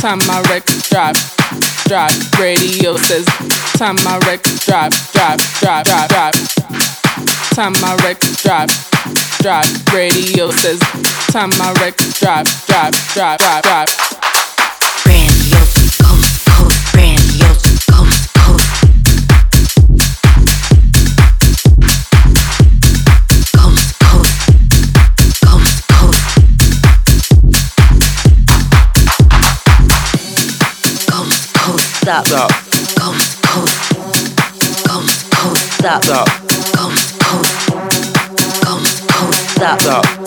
time my wreck, drop, drop. Radio says, time my wreck, drop, drop, drop, drop, drop. Time my wreck, drop, drop. Radio says, time my wreck, drop, drop, drop, drop, drop. stop. Stop. Come come. Come come. Stop. Stop. Come come. Come come. Stop. Stop.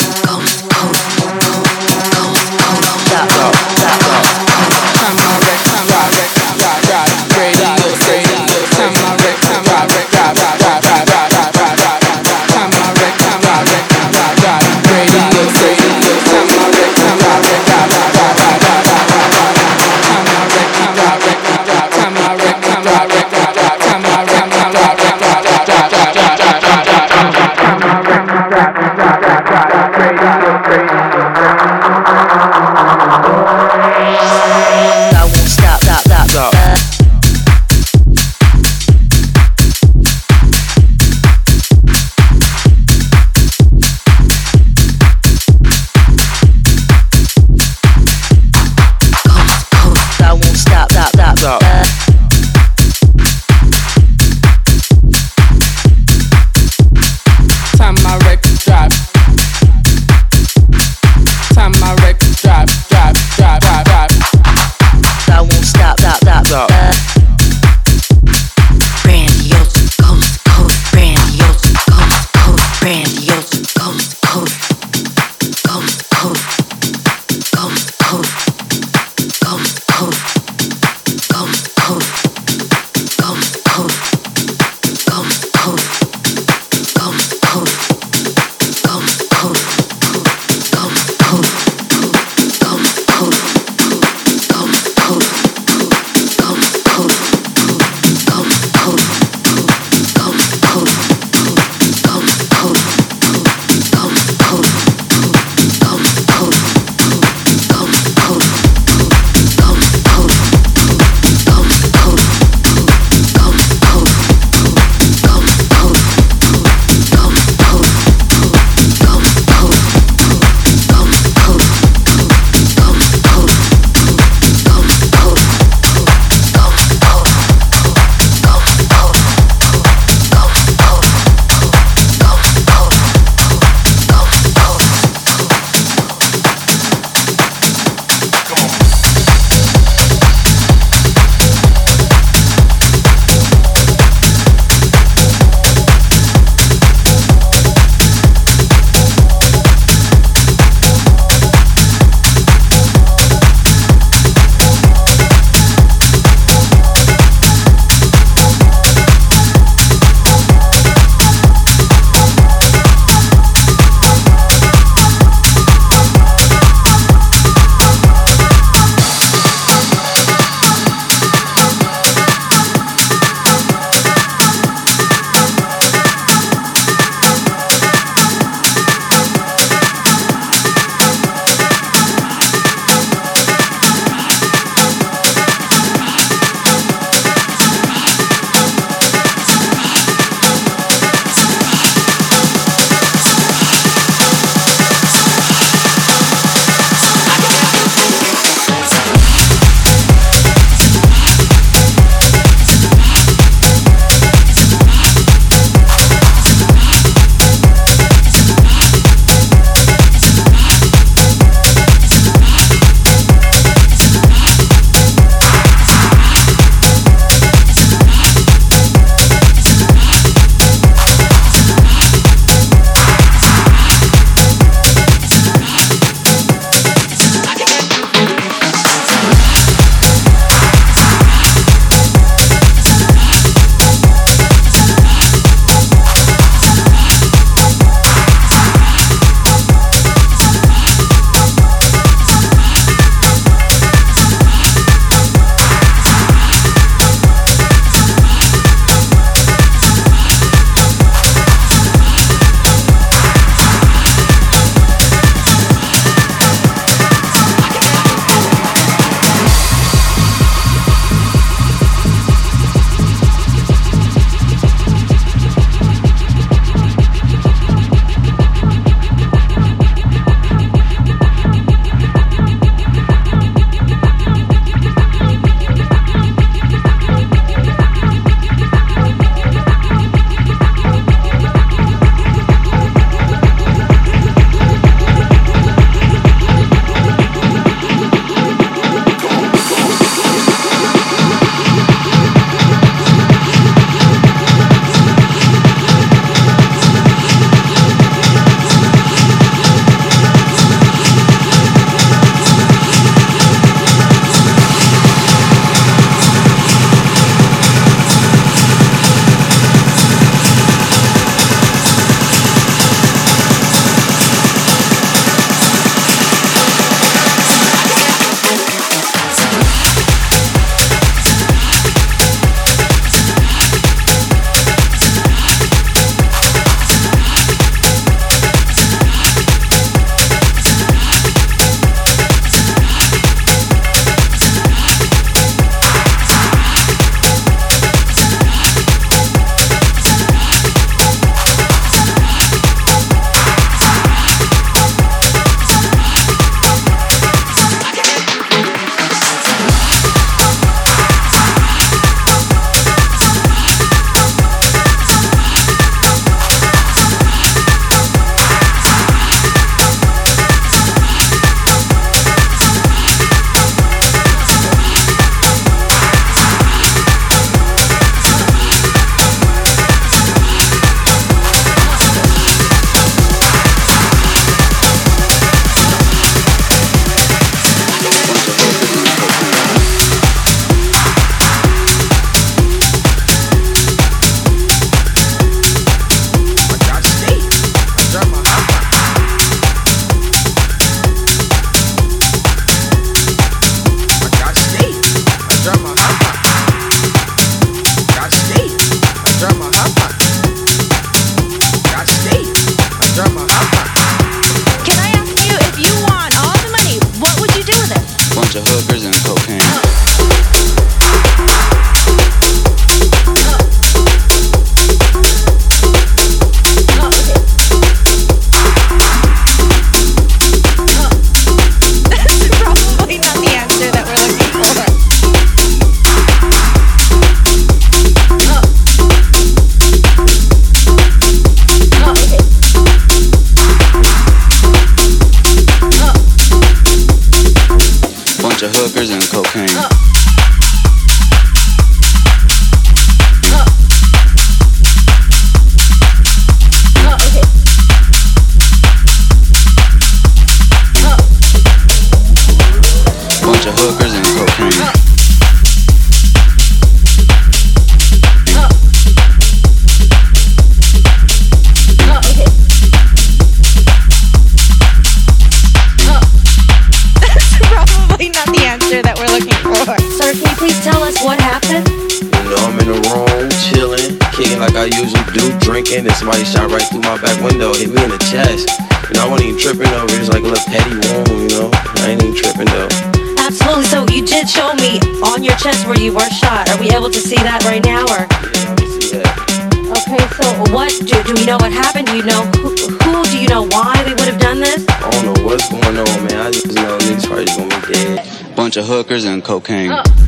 Bunch of hookers and cocaine. Uh.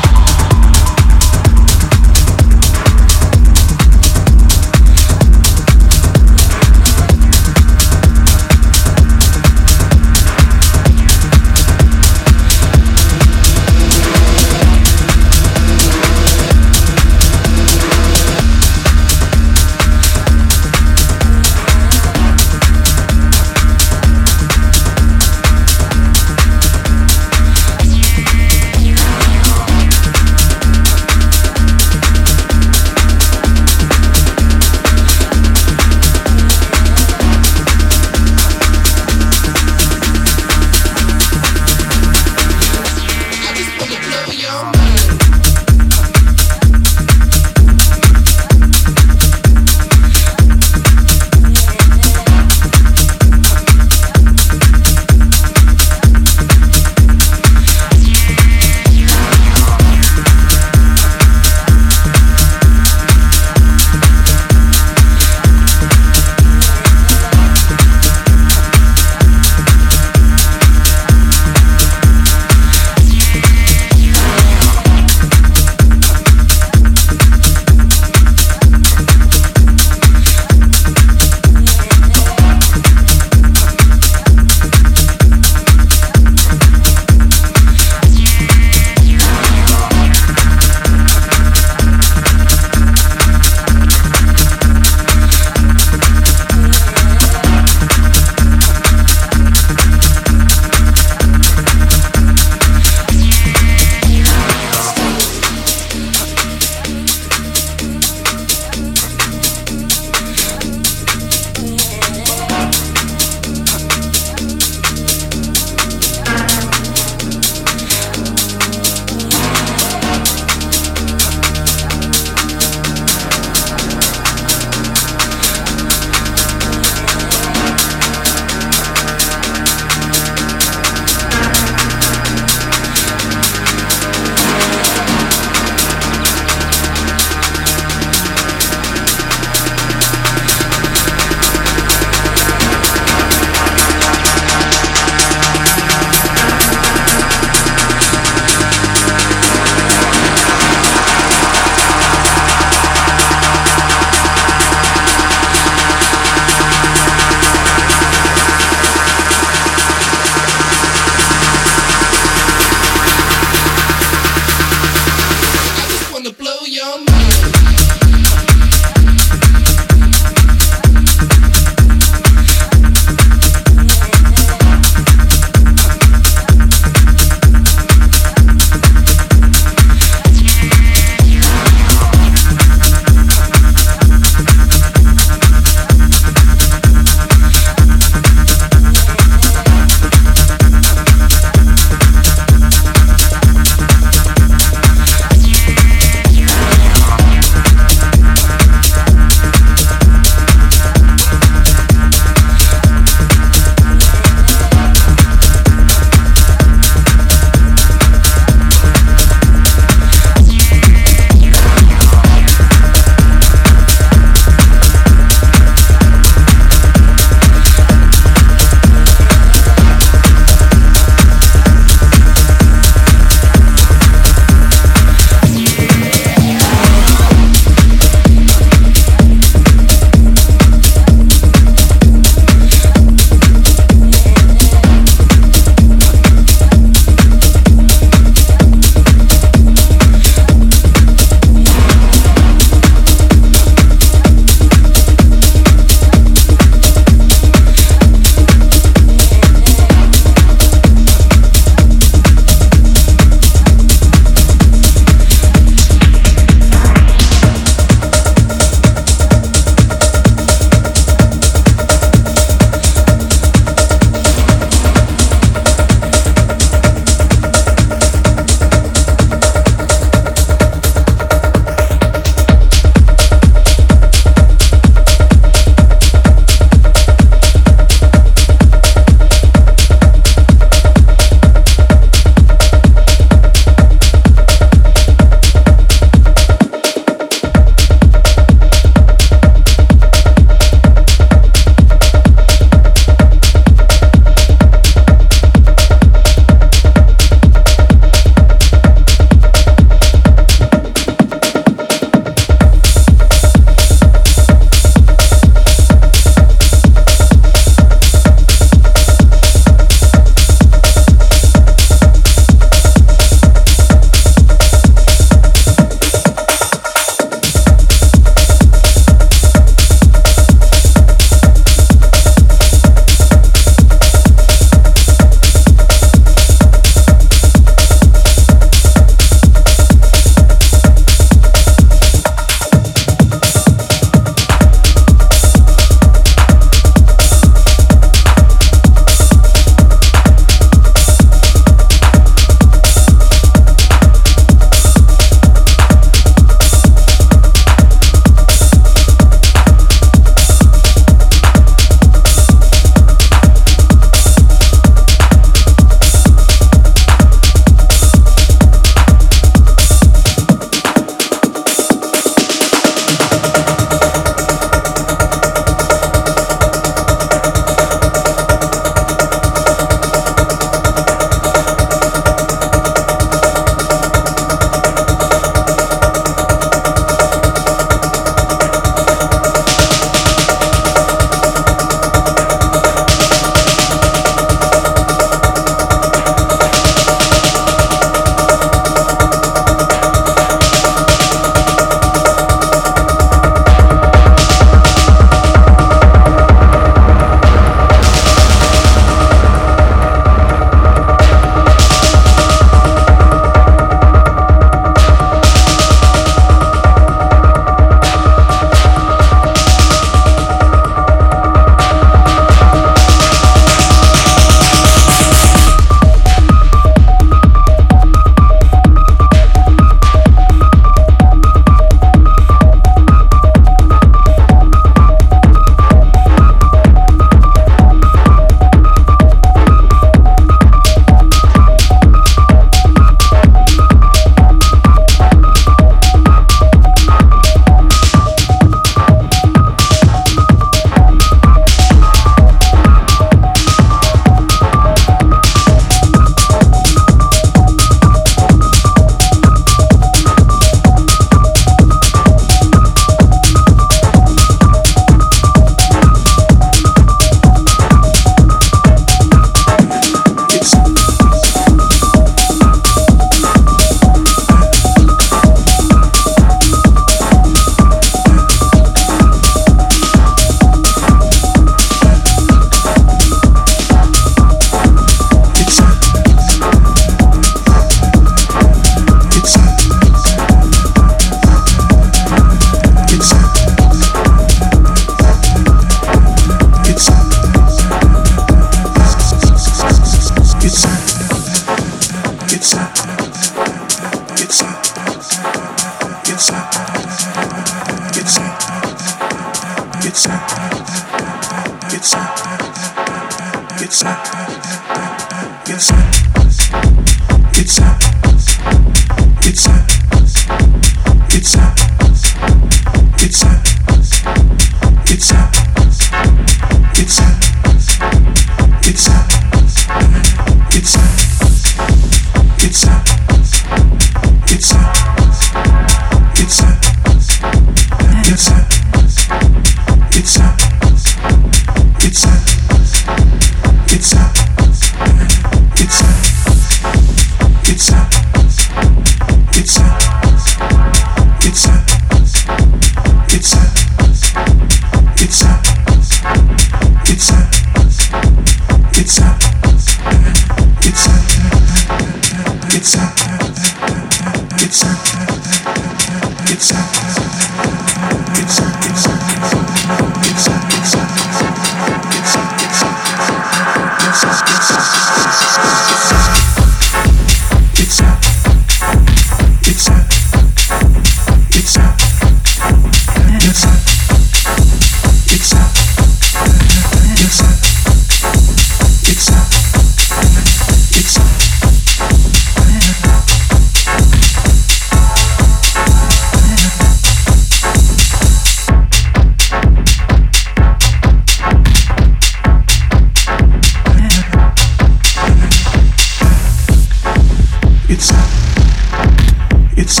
It's